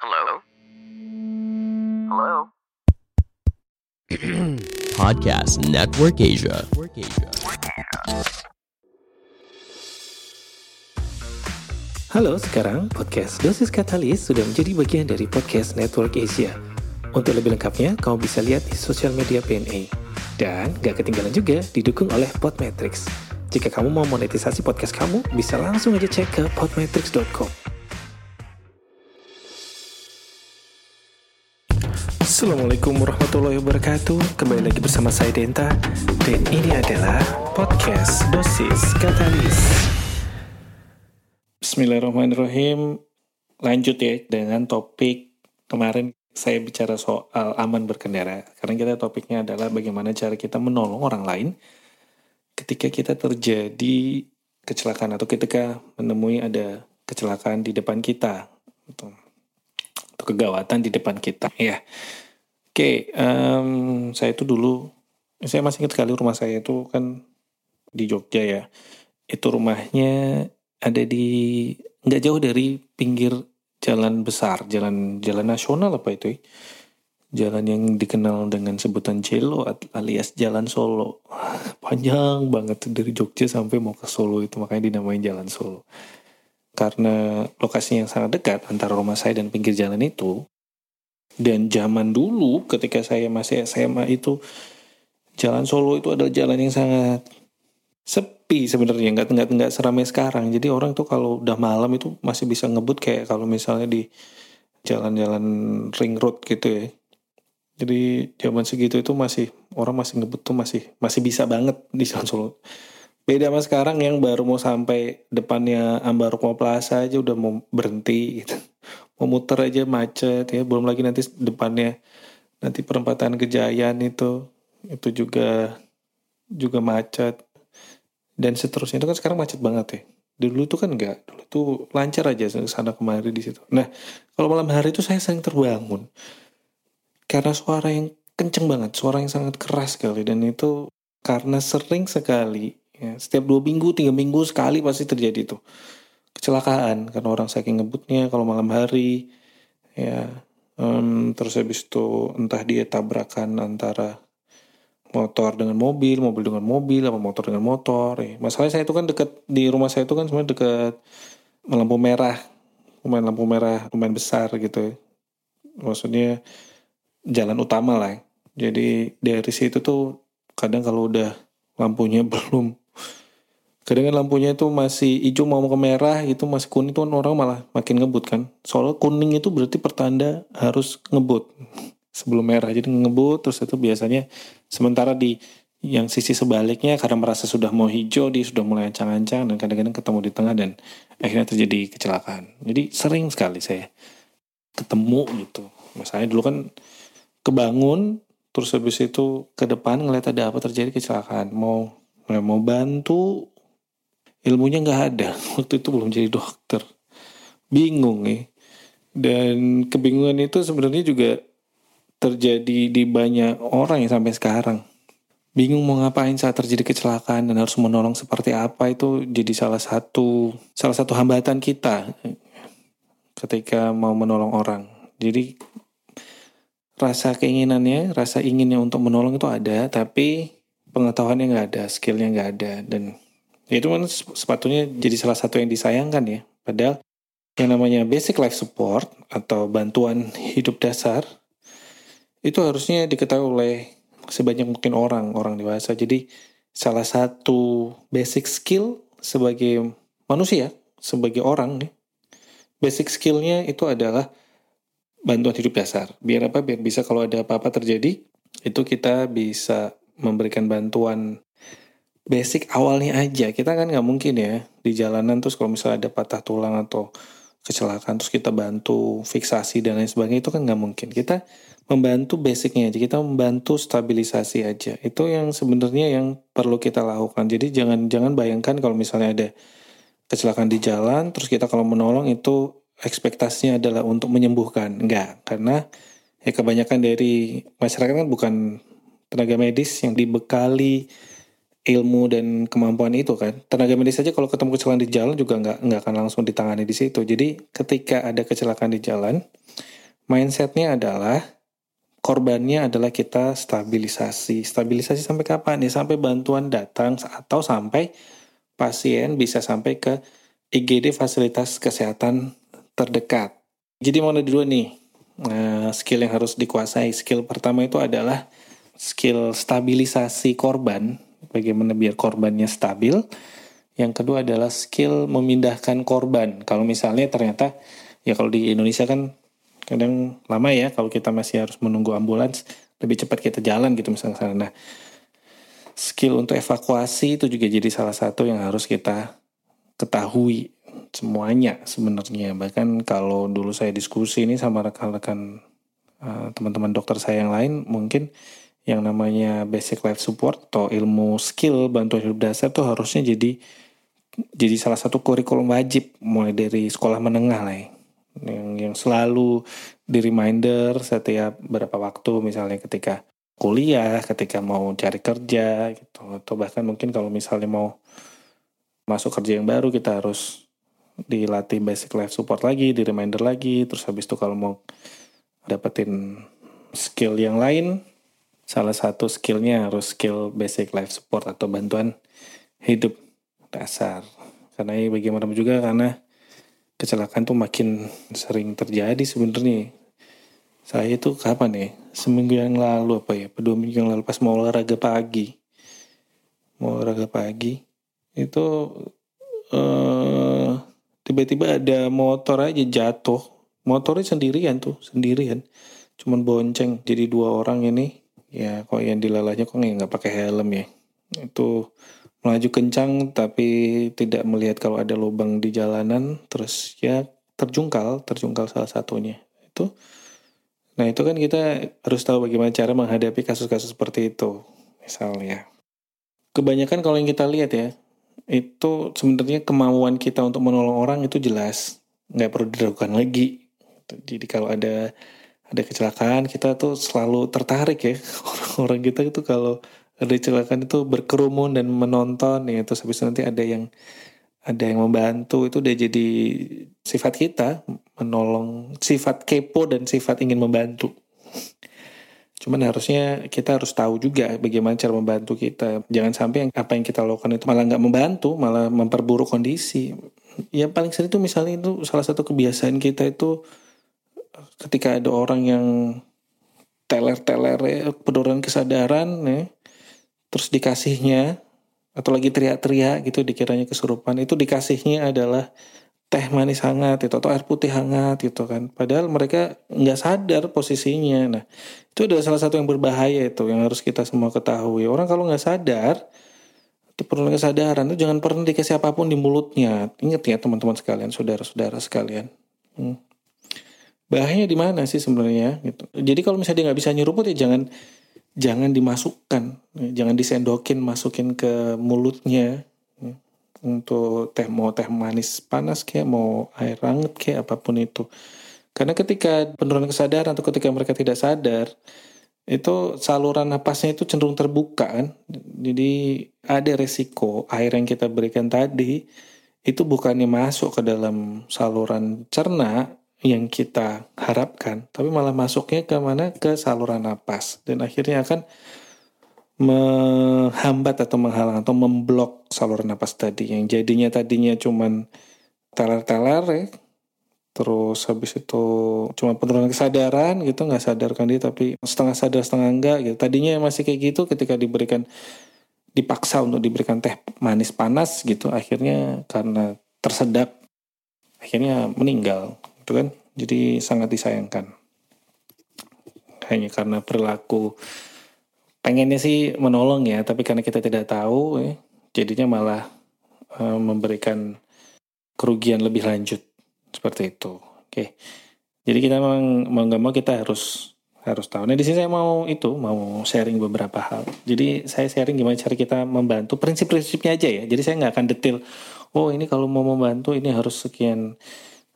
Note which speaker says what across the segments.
Speaker 1: Hello? Hello?
Speaker 2: Podcast Network Asia.
Speaker 3: Halo, sekarang podcast Dosis Katalis sudah menjadi bagian dari podcast Network Asia. Untuk lebih lengkapnya, kamu bisa lihat di sosial media PNA. Dan gak ketinggalan juga didukung oleh Podmetrics. Jika kamu mau monetisasi podcast kamu, bisa langsung aja cek ke podmetrics.com. Assalamualaikum warahmatullahi wabarakatuh. Kembali lagi bersama saya Denta dan ini adalah podcast Dosis Katalis. Bismillahirrahmanirrahim. Lanjut ya dengan topik kemarin saya bicara soal aman berkendara. Karena kita topiknya adalah bagaimana cara kita menolong orang lain ketika kita terjadi kecelakaan atau ketika menemui ada kecelakaan di depan kita atau, kegawatan di depan kita. Ya, oke. em, saya itu dulu, saya masih ingat sekali rumah saya itu kan di Jogja ya. Itu rumahnya ada di nggak jauh dari pinggir jalan besar, jalan jalan nasional apa itu? ya? Jalan yang dikenal dengan sebutan Jelo alias Jalan Solo. Panjang banget dari Jogja sampai mau ke Solo itu makanya dinamain Jalan Solo. Karena lokasinya yang sangat dekat antara rumah saya dan pinggir jalan itu. Dan zaman dulu ketika saya masih SMA itu Jalan Solo itu adalah jalan yang sangat sepi sebenarnya nggak nggak nggak seramai sekarang. Jadi orang tuh kalau udah malam itu masih bisa ngebut kayak kalau misalnya di jalan-jalan ring road gitu ya. Jadi zaman segitu itu masih orang masih ngebut tuh masih masih bisa banget di Jalan Solo. Beda sama sekarang yang baru mau sampai depannya Ambarukmo Plaza aja udah mau berhenti gitu mau muter aja macet ya. Belum lagi nanti depannya nanti perempatan Kejayaan itu itu juga juga macet. Dan seterusnya itu kan sekarang macet banget ya. Dulu tuh kan enggak dulu tuh lancar aja sana kemari di situ. Nah kalau malam hari itu saya sering terbangun karena suara yang kenceng banget suara yang sangat keras sekali. Dan itu karena sering sekali ya, setiap dua minggu tiga minggu sekali pasti terjadi tuh kecelakaan karena orang saking ngebutnya kalau malam hari ya em, terus habis itu entah dia tabrakan antara motor dengan mobil, mobil dengan mobil, apa motor dengan motor. Ya. Masalahnya saya itu kan dekat di rumah saya itu kan sebenarnya dekat lampu merah, lumayan lampu merah lumayan besar gitu. ya. Maksudnya jalan utama lah. ya. Jadi dari situ tuh kadang kalau udah lampunya belum kadang kan lampunya itu masih hijau mau ke merah itu masih kuning tuh kan orang malah makin ngebut kan. Soalnya kuning itu berarti pertanda harus ngebut. Sebelum merah jadi ngebut terus itu biasanya sementara di yang sisi sebaliknya karena merasa sudah mau hijau dia sudah mulai ancang-ancang dan kadang-kadang ketemu di tengah dan akhirnya terjadi kecelakaan. Jadi sering sekali saya ketemu gitu. Masalahnya dulu kan kebangun terus habis itu ke depan ngeliat ada apa terjadi kecelakaan. Mau mau bantu ilmunya nggak ada. Waktu itu belum jadi dokter. Bingung ya. Dan kebingungan itu sebenarnya juga terjadi di banyak orang yang sampai sekarang. Bingung mau ngapain saat terjadi kecelakaan dan harus menolong seperti apa itu jadi salah satu salah satu hambatan kita ketika mau menolong orang. Jadi rasa keinginannya rasa inginnya untuk menolong itu ada tapi pengetahuannya nggak ada skillnya nggak ada dan itu kan sepatutnya jadi salah satu yang disayangkan ya. Padahal yang namanya basic life support atau bantuan hidup dasar itu harusnya diketahui oleh sebanyak mungkin orang orang dewasa. Jadi salah satu basic skill sebagai manusia sebagai orang nih basic skillnya itu adalah bantuan hidup dasar. Biar apa? Biar bisa kalau ada apa-apa terjadi itu kita bisa memberikan bantuan basic awalnya aja. Kita kan nggak mungkin ya di jalanan terus kalau misalnya ada patah tulang atau kecelakaan terus kita bantu fiksasi dan lain sebagainya itu kan nggak mungkin. Kita membantu basicnya aja kita membantu stabilisasi aja. Itu yang sebenarnya yang perlu kita lakukan. Jadi jangan jangan bayangkan kalau misalnya ada kecelakaan di jalan terus kita kalau menolong itu ekspektasinya adalah untuk menyembuhkan. Enggak karena ya kebanyakan dari masyarakat kan bukan tenaga medis yang dibekali ilmu dan kemampuan itu kan. Tenaga medis saja kalau ketemu kecelakaan di jalan juga nggak nggak akan langsung ditangani di situ. Jadi ketika ada kecelakaan di jalan mindsetnya adalah korbannya adalah kita stabilisasi. Stabilisasi sampai kapan ya sampai bantuan datang atau sampai pasien bisa sampai ke IGD fasilitas kesehatan terdekat. Jadi mana dulu nih nah, skill yang harus dikuasai. Skill pertama itu adalah skill stabilisasi korban, bagaimana biar korbannya stabil. Yang kedua adalah skill memindahkan korban. Kalau misalnya ternyata ya kalau di Indonesia kan kadang lama ya kalau kita masih harus menunggu ambulans lebih cepat kita jalan gitu misalnya. Nah, skill untuk evakuasi itu juga jadi salah satu yang harus kita ketahui semuanya sebenarnya bahkan kalau dulu saya diskusi ini sama rekan-rekan uh, teman-teman dokter saya yang lain mungkin yang namanya basic life support atau ilmu skill bantuan hidup dasar tuh harusnya jadi jadi salah satu kurikulum wajib mulai dari sekolah menengah lah ya. yang yang selalu di reminder setiap berapa waktu misalnya ketika kuliah, ketika mau cari kerja gitu atau bahkan mungkin kalau misalnya mau masuk kerja yang baru kita harus dilatih basic life support lagi, di reminder lagi, terus habis itu kalau mau dapetin skill yang lain, salah satu skillnya harus skill basic life support atau bantuan hidup dasar. Karena ya bagaimana juga karena kecelakaan tuh makin sering terjadi sebenarnya saya itu kapan ya? Seminggu yang lalu apa ya? Dua minggu yang lalu pas mau olahraga pagi. Mau olahraga pagi. Itu uh, tiba-tiba ada motor aja jatuh. Motornya sendirian tuh, sendirian. Cuman bonceng. Jadi dua orang ini. Ya kok yang dilalahnya kok nggak pakai helm ya. Itu melaju kencang tapi tidak melihat kalau ada lubang di jalanan. Terus ya terjungkal, terjungkal salah satunya. Itu Nah itu kan kita harus tahu bagaimana cara menghadapi kasus-kasus seperti itu. Misalnya. Kebanyakan kalau yang kita lihat ya, itu sebenarnya kemauan kita untuk menolong orang itu jelas. Nggak perlu diragukan lagi. Jadi kalau ada ada kecelakaan kita tuh selalu tertarik ya. Orang-orang kita itu kalau ada kecelakaan itu berkerumun dan menonton ya. Terus habis nanti ada yang ada yang membantu itu udah jadi sifat kita menolong sifat kepo dan sifat ingin membantu cuman harusnya kita harus tahu juga bagaimana cara membantu kita jangan sampai yang apa yang kita lakukan itu malah nggak membantu malah memperburuk kondisi ya paling sering itu misalnya itu salah satu kebiasaan kita itu ketika ada orang yang teler-teler penurunan kesadaran ya, terus dikasihnya atau lagi teriak-teriak gitu dikiranya kesurupan itu dikasihnya adalah teh manis hangat itu atau air putih hangat gitu kan. Padahal mereka nggak sadar posisinya. Nah itu adalah salah satu yang berbahaya itu yang harus kita semua ketahui. Orang kalau nggak sadar itu perlu kesadaran itu jangan pernah dikasih apa pun di mulutnya. Ingat ya teman-teman sekalian saudara-saudara sekalian. Hmm. Bahayanya di mana sih sebenarnya gitu jadi kalau misalnya dia nggak bisa nyeruput ya jangan jangan dimasukkan, jangan disendokin, masukin ke mulutnya untuk teh mau teh manis panas kayak mau air hangat kayak apa pun itu. Karena ketika penurunan kesadaran atau ketika mereka tidak sadar, itu saluran napasnya itu cenderung terbuka kan. Jadi ada resiko air yang kita berikan tadi itu bukannya masuk ke dalam saluran cerna yang kita harapkan, tapi malah masuknya ke mana? Ke saluran napas. Dan akhirnya akan menghambat atau menghalang atau memblok saluran napas tadi. Yang jadinya tadinya cuman teler-teler ya terus habis itu cuma penurunan kesadaran gitu nggak sadarkan dia tapi setengah sadar setengah enggak gitu. Tadinya masih kayak gitu ketika diberikan dipaksa untuk diberikan teh manis panas gitu akhirnya karena tersedak akhirnya meninggal gitu kan jadi sangat disayangkan hanya karena perilaku pengennya sih menolong ya tapi karena kita tidak tahu ya, jadinya malah e, memberikan kerugian lebih lanjut Seperti itu. Oke. Jadi kita memang mau nggak mau kita harus harus tahu. Nah di sini saya mau itu mau sharing beberapa hal. Jadi saya sharing gimana cara kita membantu prinsip-prinsipnya aja ya. Jadi saya nggak akan detail. Oh ini kalau mau membantu ini harus sekian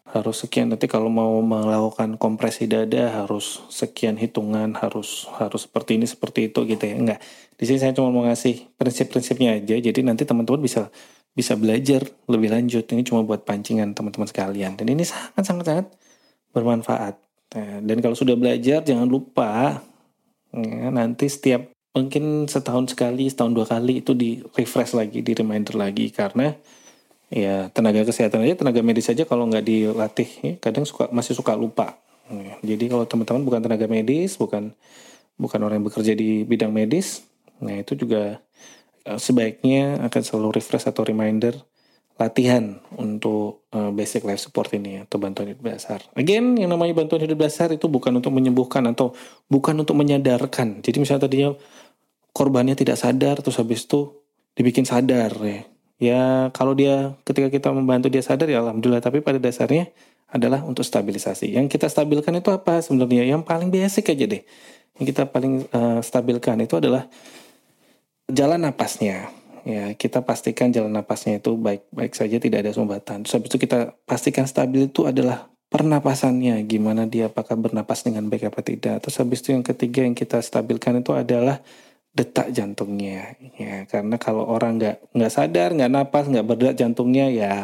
Speaker 3: harus sekian. Nanti kalau mau melakukan kompresi dada harus sekian hitungan harus harus seperti ini seperti itu gitu ya. Enggak. Di sini saya cuma mau ngasih prinsip-prinsipnya aja. Jadi nanti teman-teman bisa bisa belajar lebih lanjut. Ini cuma buat pancingan teman-teman sekalian. Dan ini sangat sangat sangat bermanfaat. Nah, dan kalau sudah belajar jangan lupa ya, nanti setiap mungkin setahun sekali setahun dua kali itu di refresh lagi di reminder lagi. Karena ya tenaga kesehatan aja tenaga medis aja kalau nggak dilatih ya, kadang suka masih suka lupa ya, jadi kalau teman-teman bukan tenaga medis bukan bukan orang yang bekerja di bidang medis nah itu juga uh, sebaiknya akan selalu refresh atau reminder latihan untuk uh, basic life support ini atau bantuan hidup dasar. Again, yang namanya bantuan hidup dasar itu bukan untuk menyembuhkan atau bukan untuk menyadarkan. Jadi misalnya tadinya korbannya tidak sadar terus habis itu dibikin sadar ya ya kalau dia ketika kita membantu dia sadar ya alhamdulillah. Tapi pada dasarnya adalah untuk stabilisasi. Yang kita stabilkan itu apa sebenarnya? Yang paling basic aja deh. Yang kita paling uh, stabilkan itu adalah jalan napasnya. Ya kita pastikan jalan napasnya itu baik baik saja tidak ada sumbatan. Terus itu kita pastikan stabil itu adalah pernapasannya. Gimana dia apakah bernapas dengan baik apa tidak. Terus habis itu yang ketiga yang kita stabilkan itu adalah detak jantungnya ya. Karena kalau orang nggak nggak sadar nggak napas nggak berdetak jantungnya ya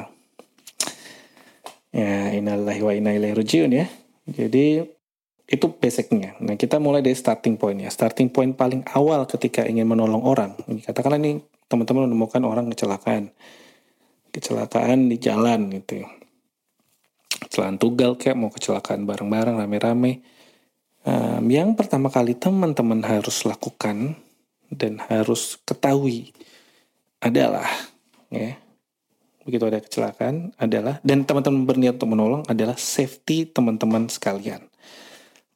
Speaker 3: ya innalillahi wa inna rajiun ya. Jadi itu basicnya. Nah kita mulai dari starting point ya. Starting point paling awal ketika ingin menolong orang. Katakanlah ini teman-teman menemukan orang kecelakaan. Kecelakaan di jalan gitu. Kecelakaan tugal kayak mau kecelakaan bareng-bareng rame-rame. Um, yang pertama kali teman-teman harus lakukan dan harus ketahui adalah ya begitu ada kecelakaan adalah dan teman-teman berniat untuk menolong adalah safety teman-teman sekalian.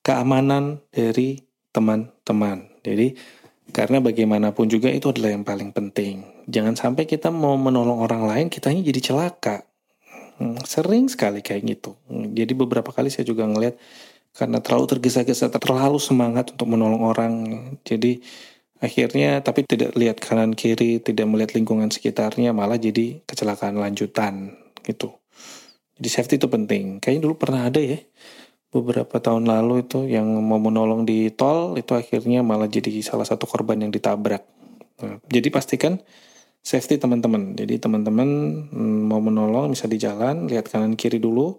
Speaker 3: Keamanan dari teman-teman. Jadi karena bagaimanapun juga itu adalah yang paling penting. Jangan sampai kita mau menolong orang lain kitanya jadi celaka. Hmm, sering sekali kayak gitu. Jadi beberapa kali saya juga ngeliat karena terlalu tergesa-gesa terlalu semangat untuk menolong orang. Jadi Akhirnya tapi tidak lihat kanan kiri, tidak melihat lingkungan sekitarnya, malah jadi kecelakaan lanjutan gitu. Jadi safety itu penting. Kayaknya dulu pernah ada ya beberapa tahun lalu itu yang mau menolong di tol itu akhirnya malah jadi salah satu korban yang ditabrak. Nah, jadi pastikan safety teman-teman. Jadi teman-teman mm, mau menolong bisa di jalan, lihat kanan kiri dulu.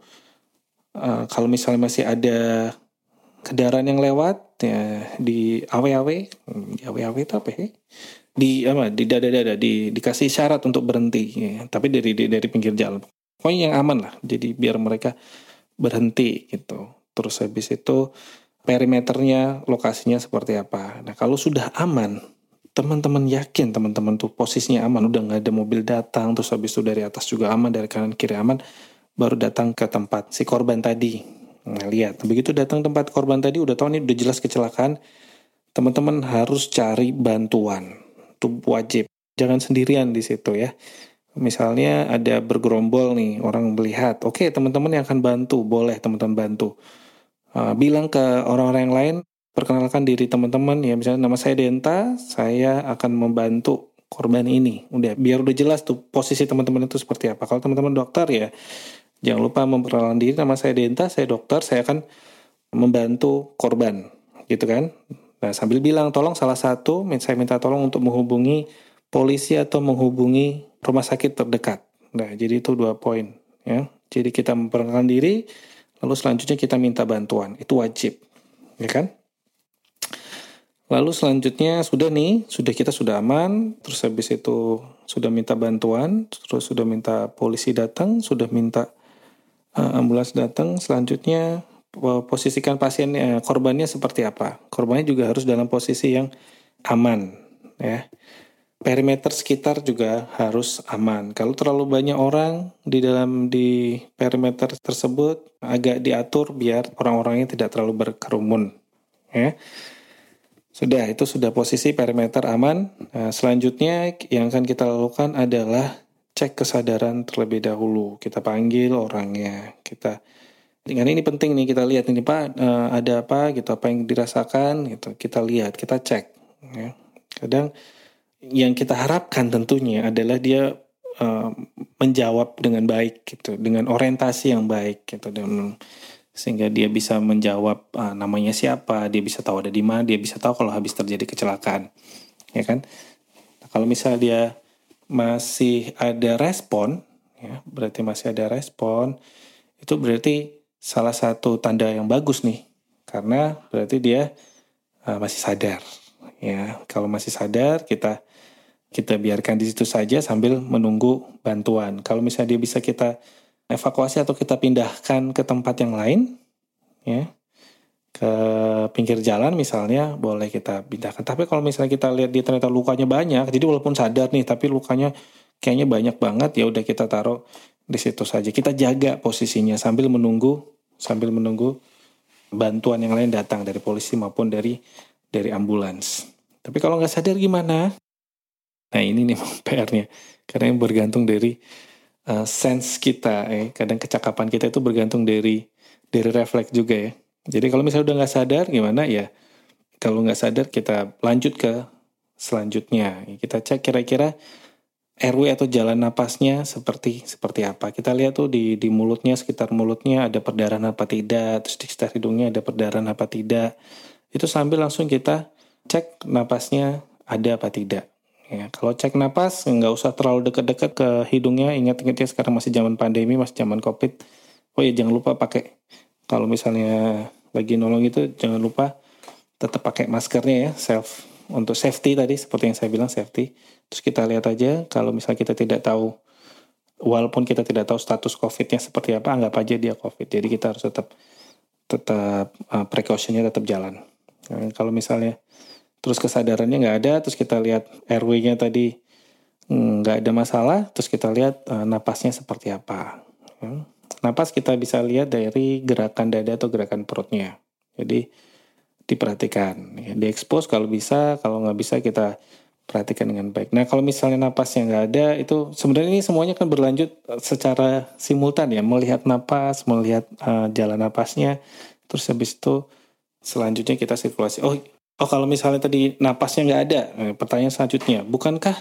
Speaker 3: Uh, kalau misalnya masih ada kendaraan yang lewat ya di awe-awe di awe-awe itu apa ya? Di apa di dada-dada di dikasih syarat untuk berhenti ya. tapi dari dari pinggir jalan. Pokoknya yang aman lah jadi biar mereka berhenti gitu. Terus habis itu perimeternya lokasinya seperti apa. Nah kalau sudah aman teman-teman yakin teman-teman tuh posisinya aman udah nggak ada mobil datang terus habis itu dari atas juga aman dari kanan kiri aman baru datang ke tempat si korban tadi Nah, lihat, begitu datang tempat korban tadi udah tahu nih udah jelas kecelakaan, teman-teman harus cari bantuan. Itu wajib. Jangan sendirian di situ ya. Misalnya ada bergerombol nih, orang melihat, oke teman-teman yang akan bantu, boleh teman-teman bantu. Uh, bilang ke orang-orang yang lain, perkenalkan diri teman-teman ya, misalnya nama saya Denta, saya akan membantu korban ini. Udah, biar udah jelas tuh posisi teman-teman itu seperti apa. Kalau teman-teman dokter ya, Jangan lupa memperkenalkan diri, nama saya Denta, saya dokter, saya akan membantu korban, gitu kan. Nah, sambil bilang, tolong salah satu, saya minta tolong untuk menghubungi polisi atau menghubungi rumah sakit terdekat. Nah, jadi itu dua poin. ya. Jadi kita memperkenalkan diri, lalu selanjutnya kita minta bantuan. Itu wajib, ya kan? Lalu selanjutnya sudah nih, sudah kita sudah aman, terus habis itu sudah minta bantuan, terus sudah minta polisi datang, sudah minta uh, ambulans datang selanjutnya posisikan pasien uh, korbannya seperti apa? Korbannya juga harus dalam posisi yang aman ya. Perimeter sekitar juga harus aman. Kalau terlalu banyak orang di dalam di perimeter tersebut agak diatur biar orang-orangnya tidak terlalu berkerumun ya. Sudah itu sudah posisi perimeter aman. Nah, selanjutnya yang akan kita lakukan adalah cek kesadaran terlebih dahulu. Kita panggil orangnya, kita dengan ini penting nih kita lihat ini Pak uh, ada apa? Gitu apa yang dirasakan? Gitu kita lihat kita cek ya. kadang yang kita harapkan tentunya adalah dia uh, menjawab dengan baik gitu dengan orientasi yang baik gitu dan sehingga dia bisa menjawab uh, namanya siapa? Dia bisa tahu ada di mana dia bisa tahu kalau habis terjadi kecelakaan ya kan? Nah, kalau misalnya dia masih ada respon ya berarti masih ada respon itu berarti salah satu tanda yang bagus nih karena berarti dia uh, masih sadar ya. Kalau masih sadar kita kita biarkan di situ saja sambil menunggu bantuan. Kalau misalnya dia bisa kita evakuasi atau kita pindahkan ke tempat yang lain ya ke pinggir jalan misalnya boleh kita pindahkan tapi kalau misalnya kita lihat dia ternyata lukanya banyak jadi walaupun sadar nih tapi lukanya kayaknya banyak banget ya udah kita taruh di situ saja kita jaga posisinya sambil menunggu sambil menunggu bantuan yang lain datang dari polisi maupun dari dari ambulans. Tapi kalau nggak sadar gimana? Nah ini nih PR-nya. Karena yang bergantung dari uh, sense kita, eh. kadang kecakapan kita itu bergantung dari dari refleks juga ya. Jadi kalau misalnya udah nggak sadar gimana ya? Kalau nggak sadar kita lanjut ke selanjutnya. Kita cek kira-kira RW atau jalan napasnya seperti seperti apa. Kita lihat tuh di di mulutnya sekitar mulutnya ada perdarahan apa tidak, terus di sekitar hidungnya ada perdarahan apa tidak. Itu sambil langsung kita cek napasnya ada apa tidak. Ya, kalau cek napas nggak usah terlalu dekat-dekat ke hidungnya. Ingat-ingat ya sekarang masih zaman pandemi, masih zaman covid. Oh ya jangan lupa pakai kalau misalnya lagi nolong itu jangan lupa tetap pakai maskernya ya self untuk safety tadi seperti yang saya bilang safety. Terus kita lihat aja kalau misalnya kita tidak tahu walaupun kita tidak tahu status COVID-nya seperti apa, anggap aja dia COVID. Jadi kita harus tetap tetap uh, precautionnya tetap jalan. Nah, kalau misalnya terus kesadarannya nggak ada, terus kita lihat RW-nya tadi hmm, nggak ada masalah, terus kita lihat uh, napasnya seperti apa. Hmm. Napas kita bisa lihat dari gerakan dada atau gerakan perutnya. Jadi diperhatikan, ya, diekspos kalau bisa, kalau nggak bisa kita perhatikan dengan baik. Nah kalau misalnya napasnya nggak ada, itu sebenarnya ini semuanya kan berlanjut eh, secara simultan ya, melihat napas, melihat uh, jalan napasnya, terus habis itu selanjutnya kita sirkulasi. Oh, oh kalau misalnya tadi napasnya nggak ada, eh, pertanyaan selanjutnya, bukankah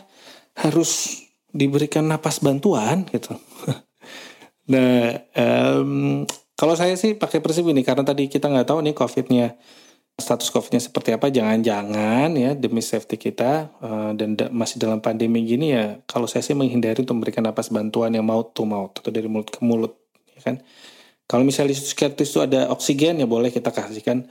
Speaker 3: harus diberikan napas bantuan gitu? nah, um, kalau saya sih pakai prinsip ini karena tadi kita nggak tahu nih COVID-nya status COVID-nya seperti apa, jangan-jangan ya demi safety kita uh, dan da masih dalam pandemi gini ya, kalau saya sih menghindari untuk memberikan napas bantuan yang maut to maut atau dari mulut ke mulut, ya kan? Kalau misalnya di sekitar itu ada oksigen ya boleh kita kasihkan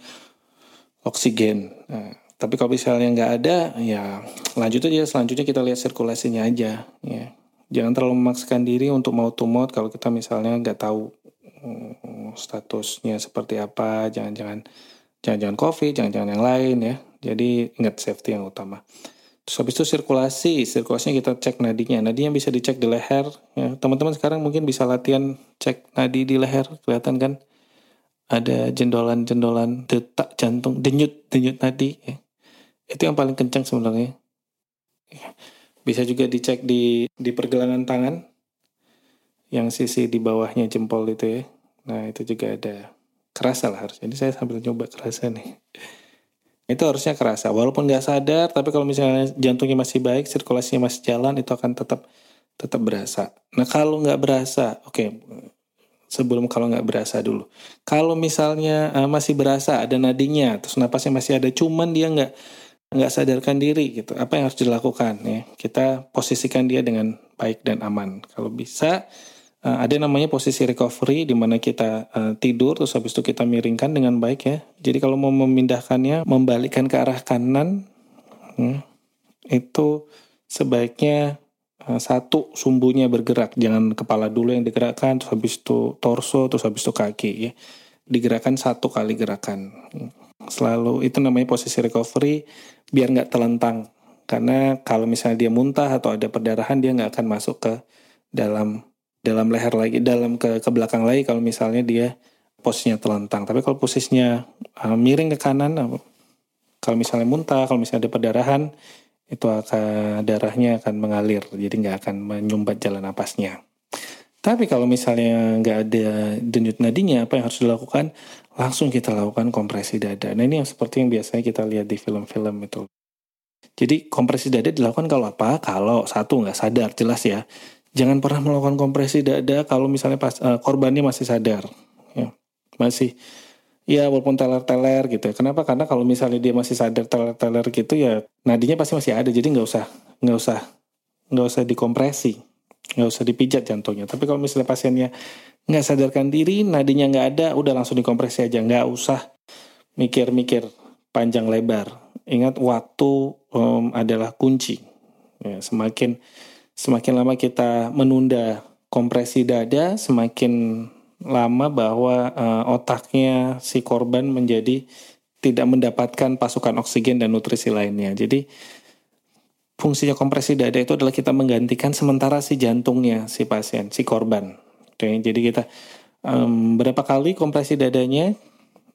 Speaker 3: oksigen. Nah, tapi kalau misalnya nggak ada, ya lanjut aja selanjutnya kita lihat sirkulasinya aja, ya. Jangan terlalu memaksakan diri untuk maut to maut kalau kita misalnya nggak tahu um, statusnya seperti apa, jangan-jangan jangan-jangan COVID, jangan-jangan yang lain ya. Jadi ingat safety yang utama. Terus habis itu sirkulasi, sirkulasinya kita cek nadinya. Nadinya bisa dicek di leher. Ya. Teman-teman sekarang mungkin bisa latihan cek nadi di leher, kelihatan kan? Ada jendolan-jendolan detak jantung, denyut-denyut nadi. Ya. Itu yang paling kencang sebenarnya. Bisa juga dicek di di pergelangan tangan, yang sisi di bawahnya jempol itu ya. Nah itu juga ada kerasa lah harus. Jadi saya sambil nyoba kerasa nih. Itu harusnya kerasa. Walaupun nggak sadar, tapi kalau misalnya jantungnya masih baik, sirkulasinya masih jalan, itu akan tetap tetap berasa. Nah kalau nggak berasa, oke. Okay, sebelum kalau nggak berasa dulu. Kalau misalnya uh, masih berasa, ada nadinya, terus napasnya masih ada, cuman dia nggak nggak sadarkan diri gitu. Apa yang harus dilakukan ya? Kita posisikan dia dengan baik dan aman. Kalau bisa uh, ada namanya posisi recovery di mana kita uh, tidur terus habis itu kita miringkan dengan baik ya. Jadi kalau mau memindahkannya membalikkan ke arah kanan hmm, itu sebaiknya uh, satu sumbunya bergerak, jangan kepala dulu yang digerakkan terus habis itu torso terus habis itu kaki ya. Digerakkan satu kali gerakan. Selalu itu namanya posisi recovery biar nggak telentang karena kalau misalnya dia muntah atau ada perdarahan dia nggak akan masuk ke dalam dalam leher lagi dalam ke ke belakang lagi kalau misalnya dia posisinya telentang tapi kalau posisinya uh, miring ke kanan uh, kalau misalnya muntah kalau misalnya ada perdarahan itu akan darahnya akan mengalir, jadi nggak akan menyumbat jalan napasnya. Tapi kalau misalnya nggak ada denyut nadinya, apa yang harus dilakukan? Langsung kita lakukan kompresi dada. Nah ini yang seperti yang biasanya kita lihat di film-film itu. Jadi kompresi dada dilakukan kalau apa? Kalau satu nggak sadar, jelas ya. Jangan pernah melakukan kompresi dada kalau misalnya pas uh, korbannya masih sadar, ya. masih ya walaupun teler-teler gitu. Ya. Kenapa? Karena kalau misalnya dia masih sadar teler-teler gitu ya nadinya pasti masih ada. Jadi nggak usah nggak usah nggak usah dikompresi, nggak usah dipijat jantungnya. Tapi kalau misalnya pasiennya nggak sadarkan diri, nadinya nggak ada, udah langsung dikompresi aja, nggak usah mikir-mikir panjang lebar. Ingat waktu um, adalah kunci. Ya, semakin semakin lama kita menunda kompresi dada, semakin lama bahwa uh, otaknya si korban menjadi tidak mendapatkan pasukan oksigen dan nutrisi lainnya. Jadi fungsinya kompresi dada itu adalah kita menggantikan sementara si jantungnya si pasien, si korban. Oke, jadi kita um, berapa kali kompresi dadanya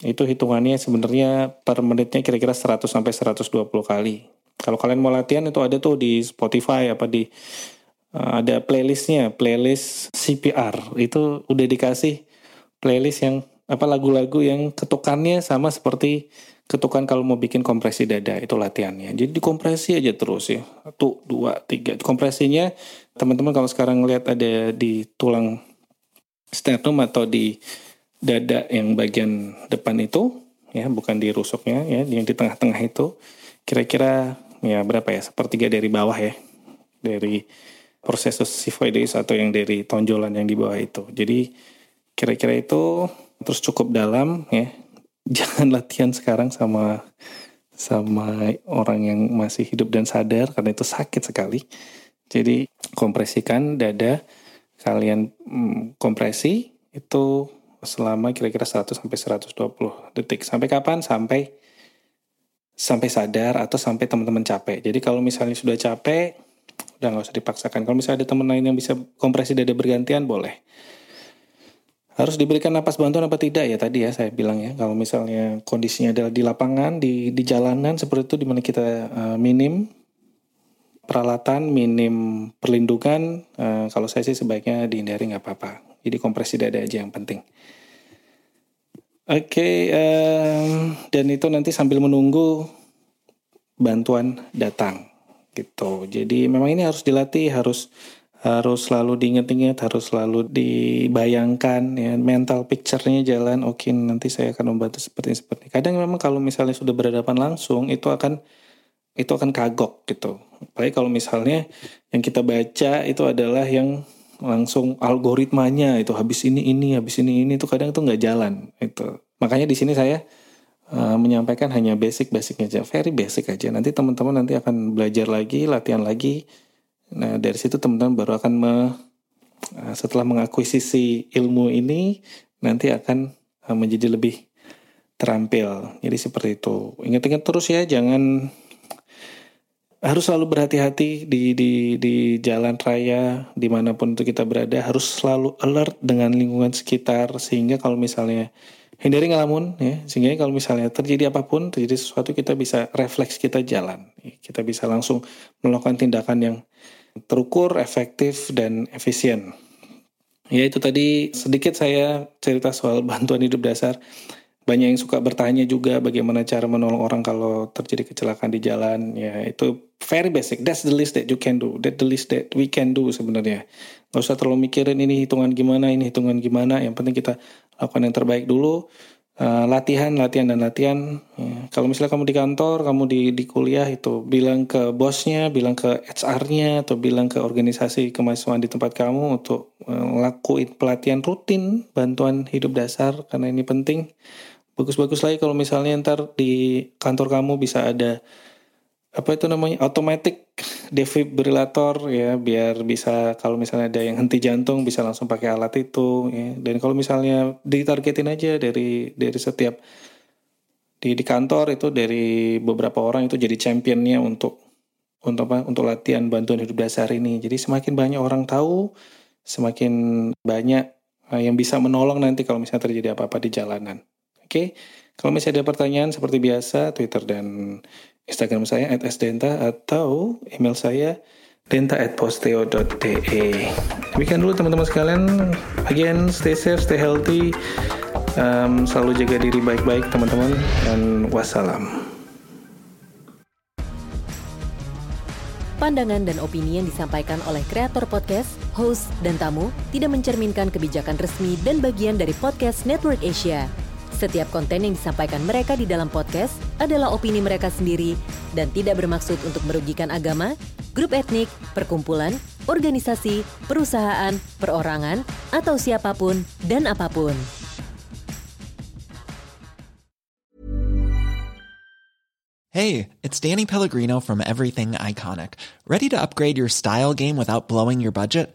Speaker 3: itu hitungannya sebenarnya per menitnya kira-kira 100 sampai 120 kali. Kalau kalian mau latihan itu ada tuh di Spotify apa di uh, ada playlistnya, playlist CPR itu udah dikasih playlist yang apa lagu-lagu yang ketukannya sama seperti ketukan kalau mau bikin kompresi dada itu latihannya. Jadi dikompresi aja terus ya. Satu, dua, tiga. Kompresinya teman-teman kalau sekarang lihat ada di tulang sternum atau di dada yang bagian depan itu ya bukan di rusuknya ya yang di tengah-tengah itu kira-kira ya berapa ya sepertiga dari bawah ya dari prosesus sifoides atau yang dari tonjolan yang di bawah itu jadi kira-kira itu terus cukup dalam ya jangan latihan sekarang sama sama orang yang masih hidup dan sadar karena itu sakit sekali jadi kompresikan dada kalian hmm, kompresi itu selama kira-kira 100 sampai 120 detik. Sampai kapan? Sampai sampai sadar atau sampai teman-teman capek. Jadi kalau misalnya sudah capek, udah nggak usah dipaksakan. Kalau misalnya ada teman lain yang bisa kompresi dada bergantian, boleh. Harus diberikan napas bantuan apa tidak ya tadi ya saya bilang ya. Kalau misalnya kondisinya adalah di lapangan, di di jalanan seperti itu di mana kita uh, minim peralatan, minim perlindungan, uh, kalau saya sih sebaiknya dihindari nggak apa-apa. Jadi kompresi dada aja yang penting. Oke, okay, um, dan itu nanti sambil menunggu bantuan datang gitu. Jadi memang ini harus dilatih, harus harus selalu diingat-ingat, harus selalu dibayangkan ya mental picture-nya jalan. Oke, okay, nanti saya akan membantu seperti ini seperti ini. Kadang memang kalau misalnya sudah berhadapan langsung itu akan itu akan kagok gitu. Baik kalau misalnya yang kita baca itu adalah yang langsung algoritmanya itu habis ini ini habis ini ini itu kadang itu nggak jalan itu makanya di sini saya uh, menyampaikan hanya basic basicnya aja very basic aja nanti teman-teman nanti akan belajar lagi latihan lagi nah dari situ teman-teman baru akan me, uh, setelah mengakuisisi ilmu ini nanti akan uh, menjadi lebih terampil. Jadi seperti itu. Ingat-ingat terus ya jangan harus selalu berhati-hati di di di jalan raya di mana pun itu kita berada. Harus selalu alert dengan lingkungan sekitar sehingga kalau misalnya hindari ngelamun ya sehingga kalau misalnya terjadi apa pun terjadi sesuatu kita bisa refleks kita jalan. Kita bisa langsung melakukan tindakan yang terukur efektif dan efisien. Ya itu tadi sedikit saya cerita soal bantuan hidup dasar. Banyak yang suka bertanya juga bagaimana cara menolong orang kalau terjadi kecelakaan di jalan. Ya itu very basic. That's the list that you can do. That the list that we can do sebenarnya. Nggak usah terlalu mikirin ini hitungan gimana ini hitungan gimana. Yang penting kita lakukan yang terbaik dulu uh, latihan latihan dan latihan ya. kalau misalnya kamu di kantor kamu di di kuliah itu bilang ke bosnya bilang ke HR-nya atau bilang ke organisasi kemahasiswaan di tempat kamu untuk uh, lakuin pelatihan rutin bantuan hidup dasar karena ini penting bagus-bagus lagi kalau misalnya ntar di kantor kamu bisa ada apa itu namanya? Automatic defibrillator ya biar bisa kalau misalnya ada yang henti jantung bisa langsung pakai alat itu ya. Dan kalau misalnya ditargetin aja dari dari setiap di di kantor itu dari beberapa orang itu jadi championnya untuk untuk apa? Untuk latihan bantuan hidup dasar ini. Jadi semakin banyak orang tahu semakin banyak eh, yang bisa menolong nanti kalau misalnya terjadi apa-apa di jalanan. Oke, kalau misalnya ada pertanyaan seperti biasa, Twitter dan Instagram saya @sdenta atau email saya denta@posteo.de. Demikian dulu teman-teman sekalian. Again, stay safe, stay healthy. Um, selalu jaga diri baik-baik teman-teman dan wassalam.
Speaker 4: Pandangan dan opini yang disampaikan oleh kreator podcast, host, dan tamu tidak mencerminkan kebijakan resmi dan bagian dari podcast Network Asia. Setiap konten yang disampaikan mereka di dalam podcast adalah opini mereka sendiri dan tidak bermaksud untuk merugikan agama, grup etnik, perkumpulan, organisasi, perusahaan, perorangan, atau siapa pun dan apa pun.
Speaker 5: Hey, it's Danny Pellegrino from Everything Iconic. Ready to upgrade your style game without blowing your budget?